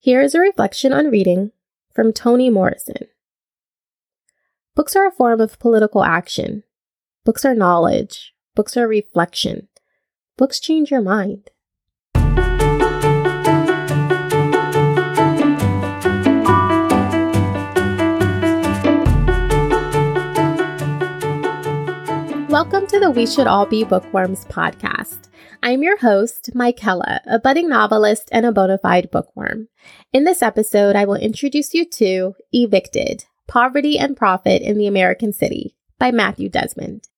Here is a reflection on reading from Toni Morrison. Books are a form of political action. Books are knowledge. Books are reflection. Books change your mind. Welcome to the We Should All Be Bookworms podcast. I'm your host, Michaela, a budding novelist and a bona fide bookworm. In this episode, I will introduce you to Evicted Poverty and Profit in the American City by Matthew Desmond.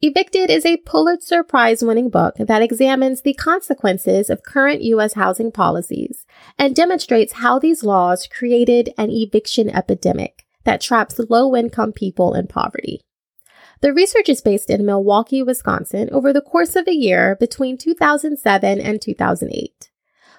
Evicted is a Pulitzer Prize winning book that examines the consequences of current U.S. housing policies and demonstrates how these laws created an eviction epidemic that traps low income people in poverty. The research is based in Milwaukee, Wisconsin over the course of a year between 2007 and 2008.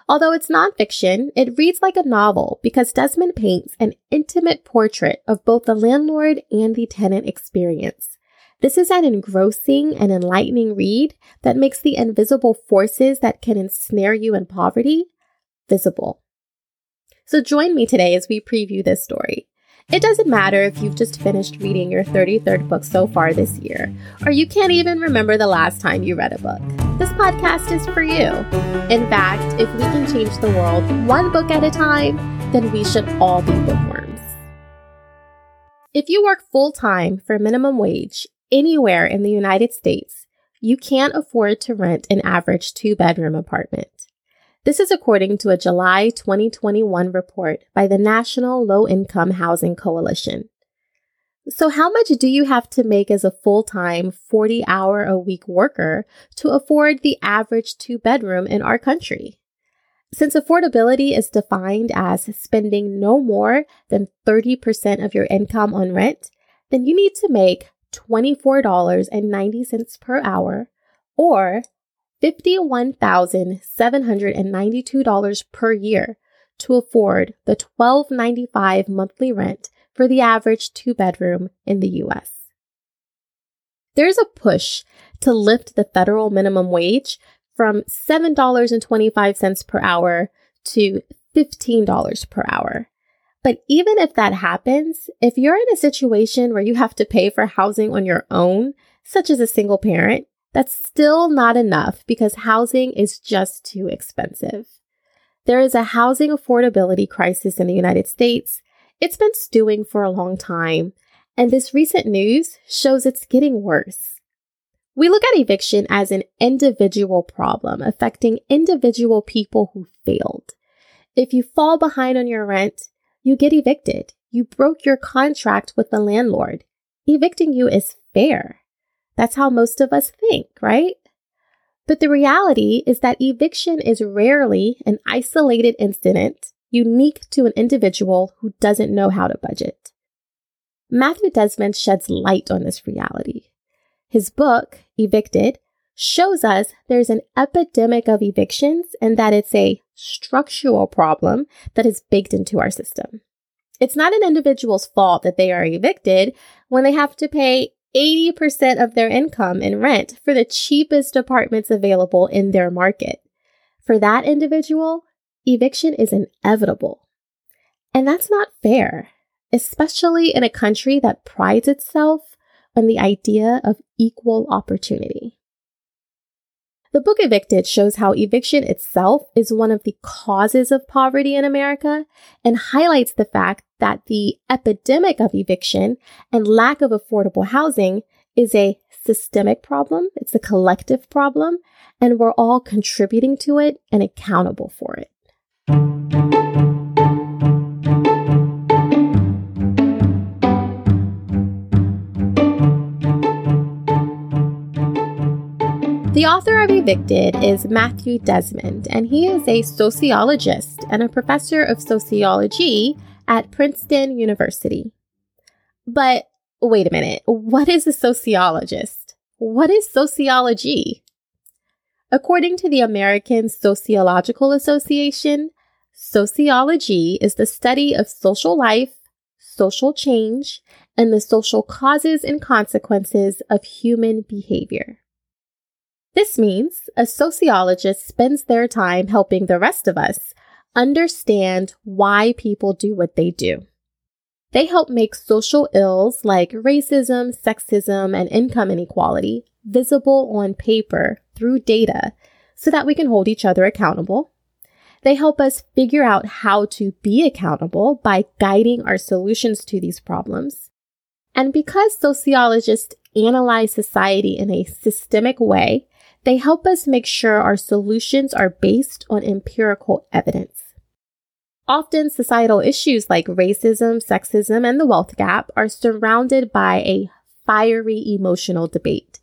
Although it's nonfiction, it reads like a novel because Desmond paints an intimate portrait of both the landlord and the tenant experience. This is an engrossing and enlightening read that makes the invisible forces that can ensnare you in poverty visible. So join me today as we preview this story. It doesn't matter if you've just finished reading your 33rd book so far this year, or you can't even remember the last time you read a book. This podcast is for you. In fact, if we can change the world one book at a time, then we should all be bookworms. If you work full time for minimum wage anywhere in the United States, you can't afford to rent an average two bedroom apartment. This is according to a July 2021 report by the National Low Income Housing Coalition. So, how much do you have to make as a full time, 40 hour a week worker to afford the average two bedroom in our country? Since affordability is defined as spending no more than 30% of your income on rent, then you need to make $24.90 per hour or $51,792 per year to afford the $12.95 monthly rent for the average two bedroom in the US. There's a push to lift the federal minimum wage from $7.25 per hour to $15 per hour. But even if that happens, if you're in a situation where you have to pay for housing on your own, such as a single parent, that's still not enough because housing is just too expensive. There is a housing affordability crisis in the United States. It's been stewing for a long time, and this recent news shows it's getting worse. We look at eviction as an individual problem affecting individual people who failed. If you fall behind on your rent, you get evicted. You broke your contract with the landlord. Evicting you is fair. That's how most of us think, right? But the reality is that eviction is rarely an isolated incident unique to an individual who doesn't know how to budget. Matthew Desmond sheds light on this reality. His book, Evicted, shows us there's an epidemic of evictions and that it's a structural problem that is baked into our system. It's not an individual's fault that they are evicted when they have to pay 80% of their income in rent for the cheapest apartments available in their market. For that individual, eviction is inevitable. And that's not fair, especially in a country that prides itself on the idea of equal opportunity. The book Evicted shows how eviction itself is one of the causes of poverty in America and highlights the fact that the epidemic of eviction and lack of affordable housing is a systemic problem. It's a collective problem, and we're all contributing to it and accountable for it. The author of Evicted is Matthew Desmond, and he is a sociologist and a professor of sociology at Princeton University. But wait a minute, what is a sociologist? What is sociology? According to the American Sociological Association, sociology is the study of social life, social change, and the social causes and consequences of human behavior. This means a sociologist spends their time helping the rest of us understand why people do what they do. They help make social ills like racism, sexism, and income inequality visible on paper through data so that we can hold each other accountable. They help us figure out how to be accountable by guiding our solutions to these problems. And because sociologists analyze society in a systemic way, they help us make sure our solutions are based on empirical evidence. Often, societal issues like racism, sexism, and the wealth gap are surrounded by a fiery emotional debate.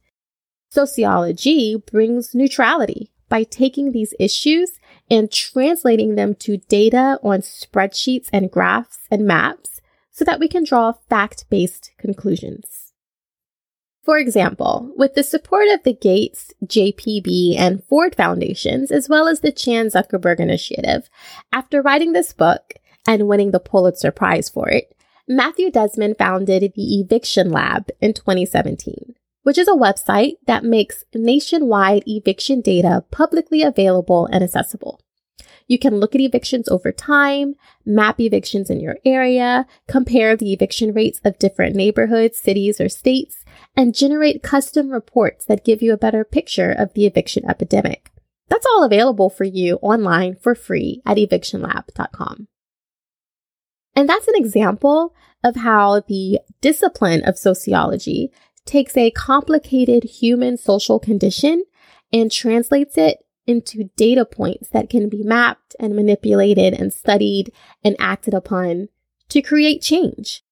Sociology brings neutrality by taking these issues and translating them to data on spreadsheets and graphs and maps so that we can draw fact based conclusions. For example, with the support of the Gates, JPB, and Ford Foundations, as well as the Chan Zuckerberg Initiative, after writing this book and winning the Pulitzer Prize for it, Matthew Desmond founded the Eviction Lab in 2017, which is a website that makes nationwide eviction data publicly available and accessible. You can look at evictions over time, map evictions in your area, compare the eviction rates of different neighborhoods, cities, or states, and generate custom reports that give you a better picture of the eviction epidemic. That's all available for you online for free at evictionlab.com. And that's an example of how the discipline of sociology takes a complicated human social condition and translates it into data points that can be mapped and manipulated and studied and acted upon to create change.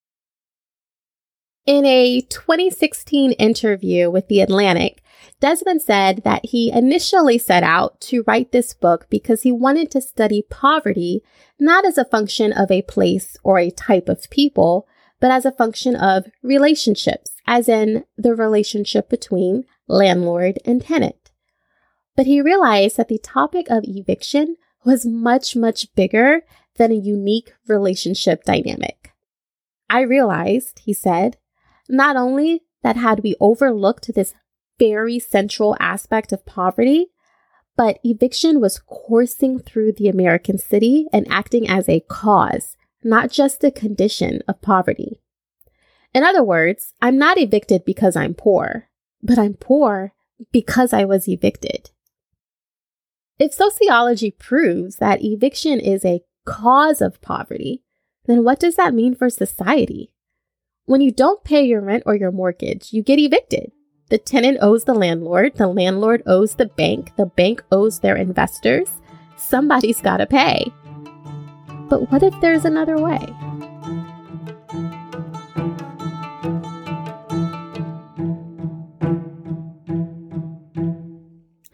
In a 2016 interview with The Atlantic, Desmond said that he initially set out to write this book because he wanted to study poverty not as a function of a place or a type of people, but as a function of relationships, as in the relationship between landlord and tenant. But he realized that the topic of eviction was much, much bigger than a unique relationship dynamic. I realized, he said, not only that had we overlooked this very central aspect of poverty, but eviction was coursing through the American city and acting as a cause, not just a condition of poverty. In other words, I'm not evicted because I'm poor, but I'm poor because I was evicted. If sociology proves that eviction is a cause of poverty, then what does that mean for society? When you don't pay your rent or your mortgage, you get evicted. The tenant owes the landlord, the landlord owes the bank, the bank owes their investors. Somebody's got to pay. But what if there's another way?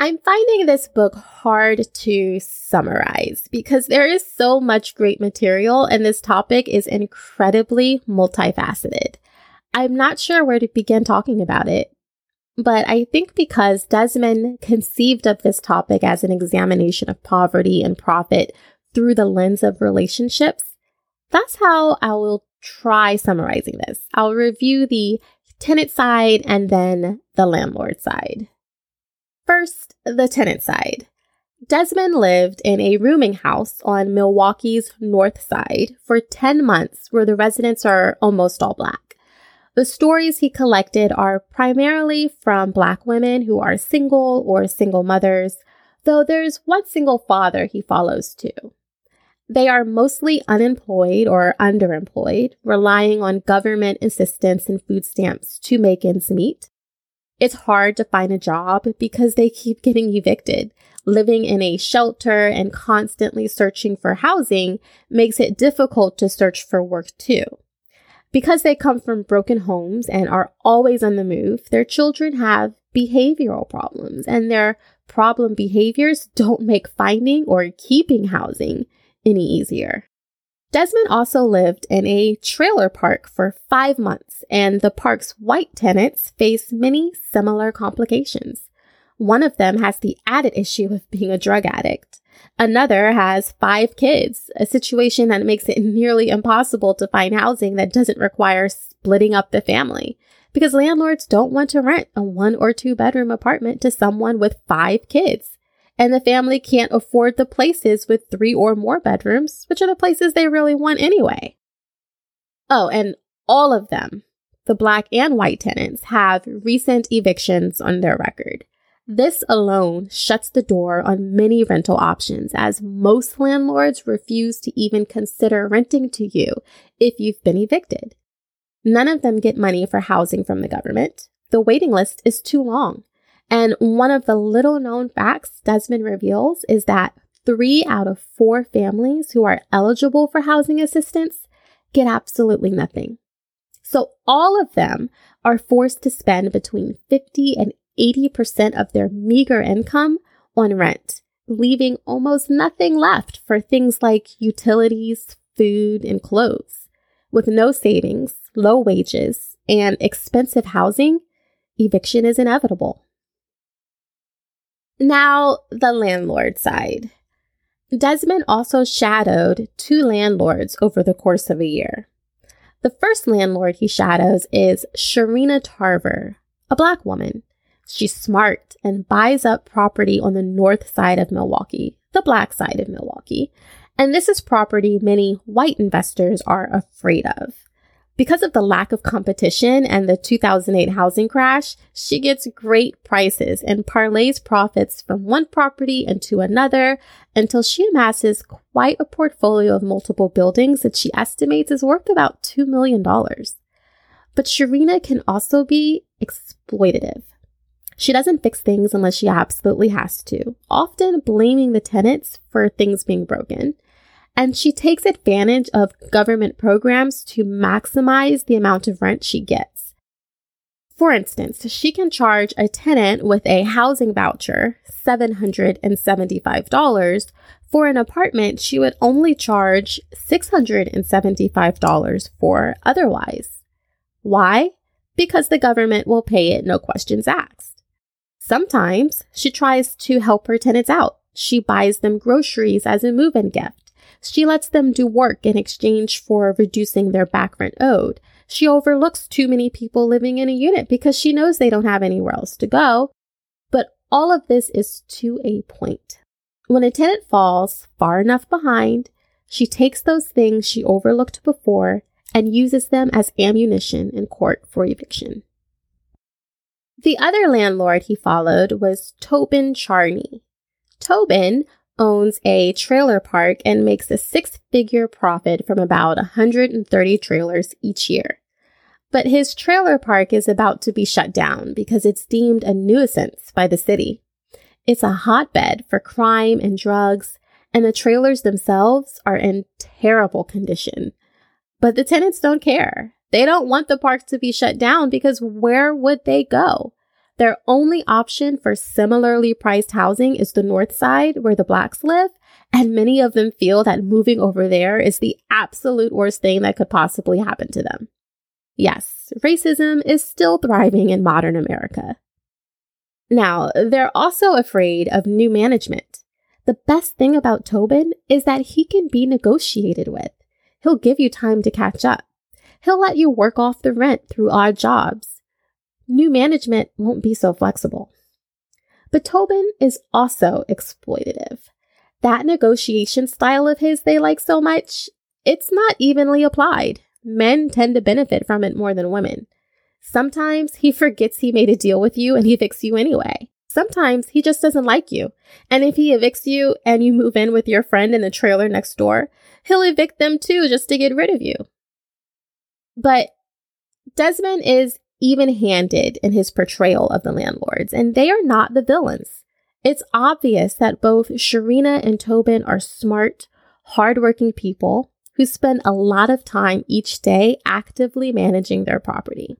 I'm finding this book hard to summarize because there is so much great material and this topic is incredibly multifaceted. I'm not sure where to begin talking about it, but I think because Desmond conceived of this topic as an examination of poverty and profit through the lens of relationships, that's how I will try summarizing this. I'll review the tenant side and then the landlord side. First, the tenant side. Desmond lived in a rooming house on Milwaukee's north side for 10 months where the residents are almost all black. The stories he collected are primarily from black women who are single or single mothers, though there's one single father he follows too. They are mostly unemployed or underemployed, relying on government assistance and food stamps to make ends meet. It's hard to find a job because they keep getting evicted. Living in a shelter and constantly searching for housing makes it difficult to search for work too. Because they come from broken homes and are always on the move, their children have behavioral problems and their problem behaviors don't make finding or keeping housing any easier. Desmond also lived in a trailer park for five months, and the park's white tenants face many similar complications. One of them has the added issue of being a drug addict. Another has five kids, a situation that makes it nearly impossible to find housing that doesn't require splitting up the family because landlords don't want to rent a one or two bedroom apartment to someone with five kids. And the family can't afford the places with three or more bedrooms, which are the places they really want anyway. Oh, and all of them, the black and white tenants, have recent evictions on their record. This alone shuts the door on many rental options as most landlords refuse to even consider renting to you if you've been evicted. None of them get money for housing from the government. The waiting list is too long. And one of the little known facts Desmond reveals is that three out of four families who are eligible for housing assistance get absolutely nothing. So all of them are forced to spend between 50 and 80% of their meager income on rent, leaving almost nothing left for things like utilities, food, and clothes. With no savings, low wages, and expensive housing, eviction is inevitable. Now, the landlord side. Desmond also shadowed two landlords over the course of a year. The first landlord he shadows is Sherrena Tarver, a black woman. She's smart and buys up property on the north side of Milwaukee, the black side of Milwaukee. And this is property many white investors are afraid of. Because of the lack of competition and the 2008 housing crash, she gets great prices and parlays profits from one property into another until she amasses quite a portfolio of multiple buildings that she estimates is worth about $2 million. But Sherrena can also be exploitative. She doesn't fix things unless she absolutely has to, often blaming the tenants for things being broken and she takes advantage of government programs to maximize the amount of rent she gets. For instance, she can charge a tenant with a housing voucher $775 for an apartment she would only charge $675 for otherwise. Why? Because the government will pay it no questions asked. Sometimes she tries to help her tenants out. She buys them groceries as a move in gift she lets them do work in exchange for reducing their back rent owed. She overlooks too many people living in a unit because she knows they don't have anywhere else to go. But all of this is to a point. When a tenant falls far enough behind, she takes those things she overlooked before and uses them as ammunition in court for eviction. The other landlord he followed was Tobin Charney. Tobin owns a trailer park and makes a six figure profit from about 130 trailers each year. But his trailer park is about to be shut down because it's deemed a nuisance by the city. It's a hotbed for crime and drugs, and the trailers themselves are in terrible condition. But the tenants don't care. They don't want the park to be shut down because where would they go? Their only option for similarly priced housing is the north side where the blacks live, and many of them feel that moving over there is the absolute worst thing that could possibly happen to them. Yes, racism is still thriving in modern America. Now, they're also afraid of new management. The best thing about Tobin is that he can be negotiated with. He'll give you time to catch up. He'll let you work off the rent through odd jobs new management won't be so flexible. But Tobin is also exploitative. That negotiation style of his they like so much, it's not evenly applied. Men tend to benefit from it more than women. Sometimes he forgets he made a deal with you and he evicts you anyway. Sometimes he just doesn't like you. And if he evicts you and you move in with your friend in the trailer next door, he'll evict them too just to get rid of you. But Desmond is even handed in his portrayal of the landlords, and they are not the villains. It's obvious that both Sherrena and Tobin are smart, hardworking people who spend a lot of time each day actively managing their property.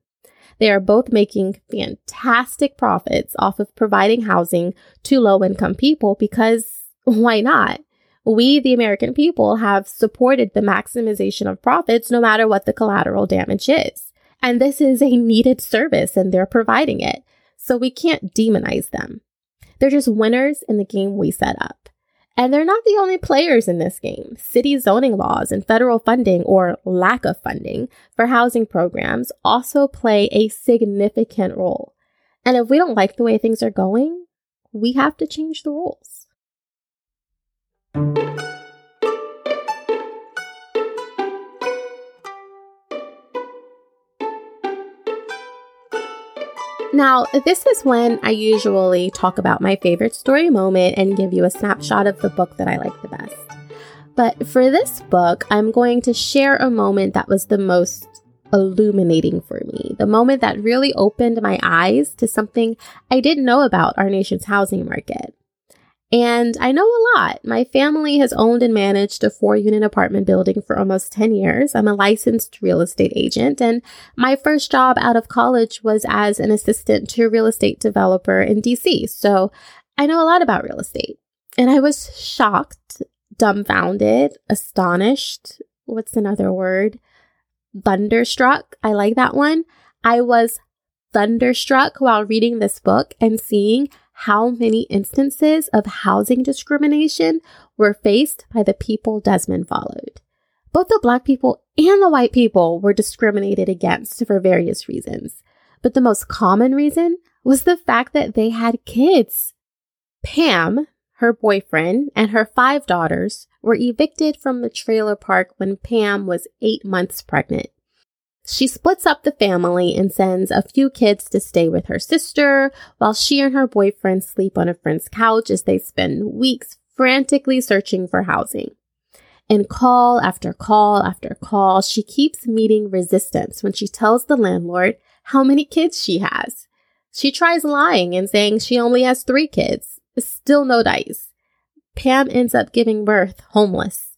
They are both making fantastic profits off of providing housing to low income people because why not? We, the American people, have supported the maximization of profits no matter what the collateral damage is. And this is a needed service and they're providing it. So we can't demonize them. They're just winners in the game we set up. And they're not the only players in this game. City zoning laws and federal funding or lack of funding for housing programs also play a significant role. And if we don't like the way things are going, we have to change the rules. Now, this is when I usually talk about my favorite story moment and give you a snapshot of the book that I like the best. But for this book, I'm going to share a moment that was the most illuminating for me, the moment that really opened my eyes to something I didn't know about our nation's housing market. And I know a lot. My family has owned and managed a four unit apartment building for almost 10 years. I'm a licensed real estate agent, and my first job out of college was as an assistant to a real estate developer in DC. So I know a lot about real estate. And I was shocked, dumbfounded, astonished. What's another word? Thunderstruck. I like that one. I was thunderstruck while reading this book and seeing how many instances of housing discrimination were faced by the people Desmond followed. Both the black people and the white people were discriminated against for various reasons. But the most common reason was the fact that they had kids. Pam, her boyfriend, and her five daughters were evicted from the trailer park when Pam was eight months pregnant. She splits up the family and sends a few kids to stay with her sister while she and her boyfriend sleep on a friend's couch as they spend weeks frantically searching for housing. In call after call after call, she keeps meeting resistance when she tells the landlord how many kids she has. She tries lying and saying she only has three kids. Still no dice. Pam ends up giving birth homeless.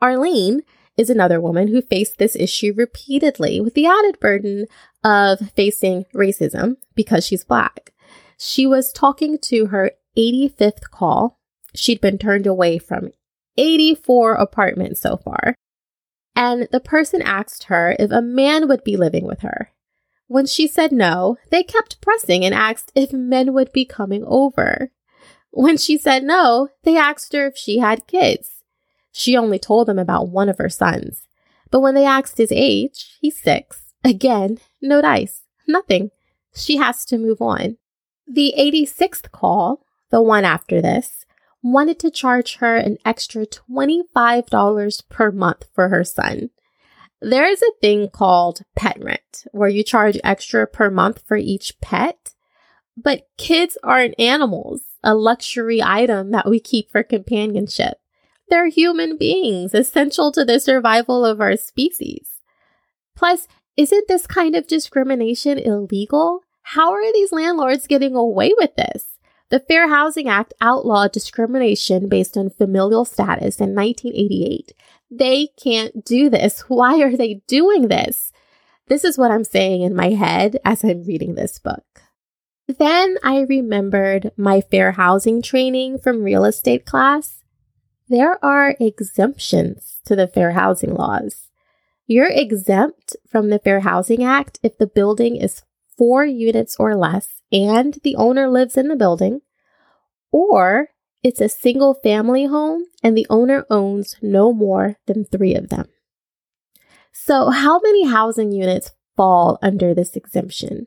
Arlene is another woman who faced this issue repeatedly with the added burden of facing racism because she's black. She was talking to her 85th call. She'd been turned away from 84 apartments so far. And the person asked her if a man would be living with her. When she said no, they kept pressing and asked if men would be coming over. When she said no, they asked her if she had kids. She only told them about one of her sons. But when they asked his age, he's six. Again, no dice, nothing. She has to move on. The 86th call, the one after this, wanted to charge her an extra $25 per month for her son. There is a thing called pet rent, where you charge extra per month for each pet. But kids aren't animals, a luxury item that we keep for companionship. They're human beings, essential to the survival of our species. Plus, isn't this kind of discrimination illegal? How are these landlords getting away with this? The Fair Housing Act outlawed discrimination based on familial status in 1988. They can't do this. Why are they doing this? This is what I'm saying in my head as I'm reading this book. Then I remembered my fair housing training from real estate class there are exemptions to the fair housing laws. You're exempt from the Fair Housing Act if the building is four units or less and the owner lives in the building, or it's a single family home and the owner owns no more than three of them. So, how many housing units fall under this exemption?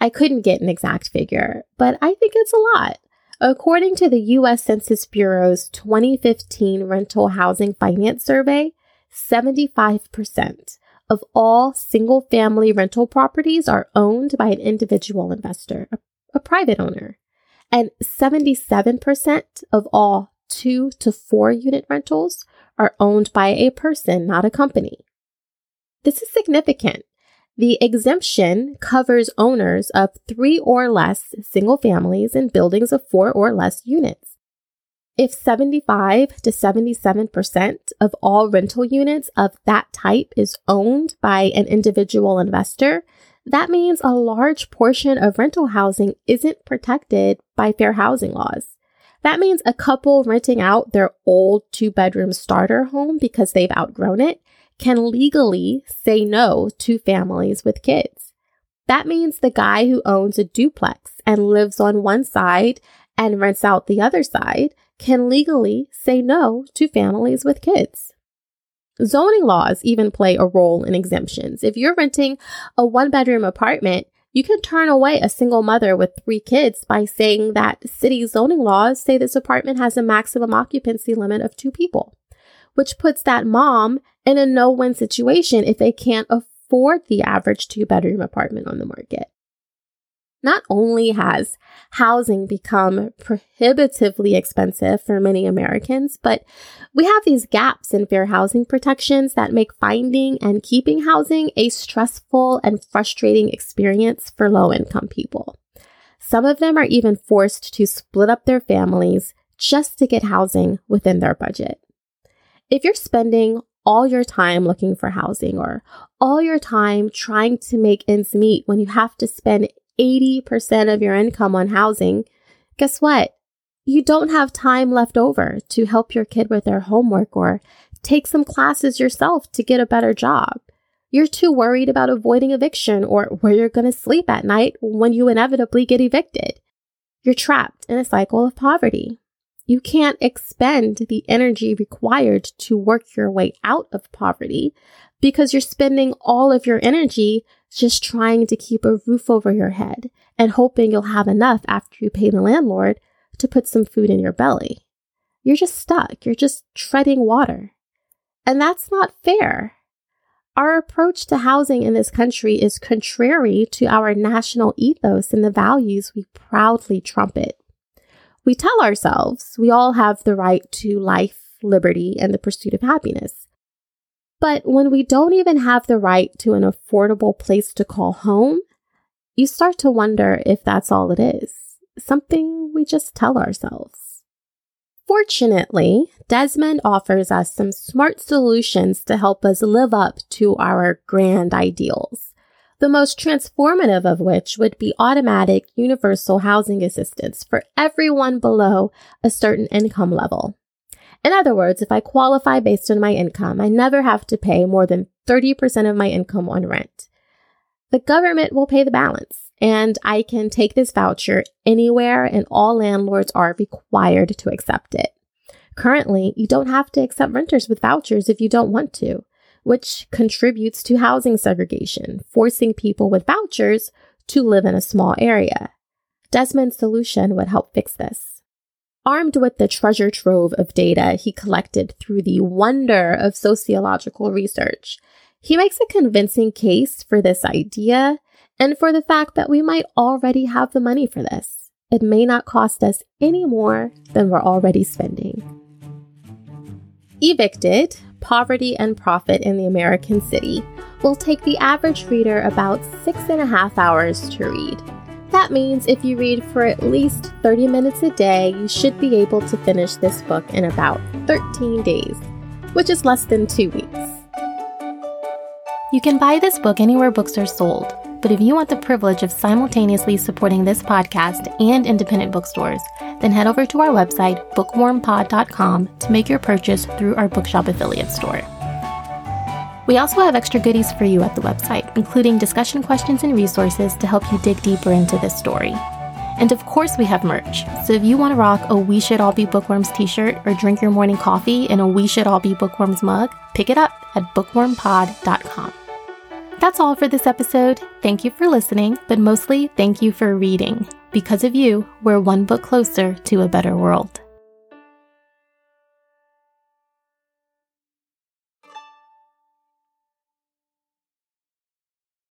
I couldn't get an exact figure, but I think it's a lot. According to the U.S. Census Bureau's 2015 Rental Housing Finance Survey, 75% of all single family rental properties are owned by an individual investor, a, a private owner. And 77% of all two to four unit rentals are owned by a person, not a company. This is significant the exemption covers owners of three or less single families in buildings of four or less units. If 75 to 77% of all rental units of that type is owned by an individual investor, that means a large portion of rental housing isn't protected by fair housing laws. That means a couple renting out their old two bedroom starter home because they've outgrown it can legally say no to families with kids. That means the guy who owns a duplex and lives on one side and rents out the other side can legally say no to families with kids. Zoning laws even play a role in exemptions. If you're renting a one bedroom apartment, You can turn away a single mother with three kids by saying that city zoning laws say this apartment has a maximum occupancy limit of two people, which puts that mom in a no win situation if they can't afford the average two bedroom apartment on the market. Not only has housing become prohibitively expensive for many Americans, but we have these gaps in fair housing protections that make finding and keeping housing a stressful and frustrating experience for low income people. Some of them are even forced to split up their families just to get housing within their budget. If you're spending all your time looking for housing or all your time trying to make ends meet when you have to spend 80% of your income on housing, guess what? You don't have time left over to help your kid with their homework or take some classes yourself to get a better job. You're too worried about avoiding eviction or where you're going to sleep at night when you inevitably get evicted. You're trapped in a cycle of poverty. You can't expend the energy required to work your way out of poverty because you're spending all of your energy just trying to keep a roof over your head and hoping you'll have enough after you pay the landlord to put some food in your belly. You're just stuck. You're just treading water. And that's not fair. Our approach to housing in this country is contrary to our national ethos and the values we proudly trumpet. We tell ourselves we all have the right to life, liberty, and the pursuit of happiness. But when we don't even have the right to an affordable place to call home, you start to wonder if that's all it is something we just tell ourselves. Fortunately, Desmond offers us some smart solutions to help us live up to our grand ideals. The most transformative of which would be automatic universal housing assistance for everyone below a certain income level. In other words, if I qualify based on my income, I never have to pay more than 30% of my income on rent. The government will pay the balance, and I can take this voucher anywhere, and all landlords are required to accept it. Currently, you don't have to accept renters with vouchers if you don't want to, which contributes to housing segregation, forcing people with vouchers to live in a small area. Desmond's solution would help fix this. Armed with the treasure trove of data he collected through the wonder of sociological research, he makes a convincing case for this idea and for the fact that we might already have the money for this. It may not cost us any more than we're already spending. Evicted, Poverty and Profit in the American City will take the average reader about six and a half hours to read. That means if you read for at least 30 minutes a day, you should be able to finish this book in about 13 days, which is less than two weeks. You can buy this book anywhere books are sold, but if you want the privilege of simultaneously supporting this podcast and independent bookstores, then head over to our website, bookwormpod.com, to make your purchase through our bookshop affiliate store. We also have extra goodies for you at the website, including discussion questions and resources to help you dig deeper into this story. And of course, we have merch. So if you want to rock a We Should All Be Bookworms t shirt or drink your morning coffee in a We Should All Be Bookworms mug, pick it up at bookwormpod.com. That's all for this episode. Thank you for listening, but mostly thank you for reading. Because of you, we're one book closer to a better world.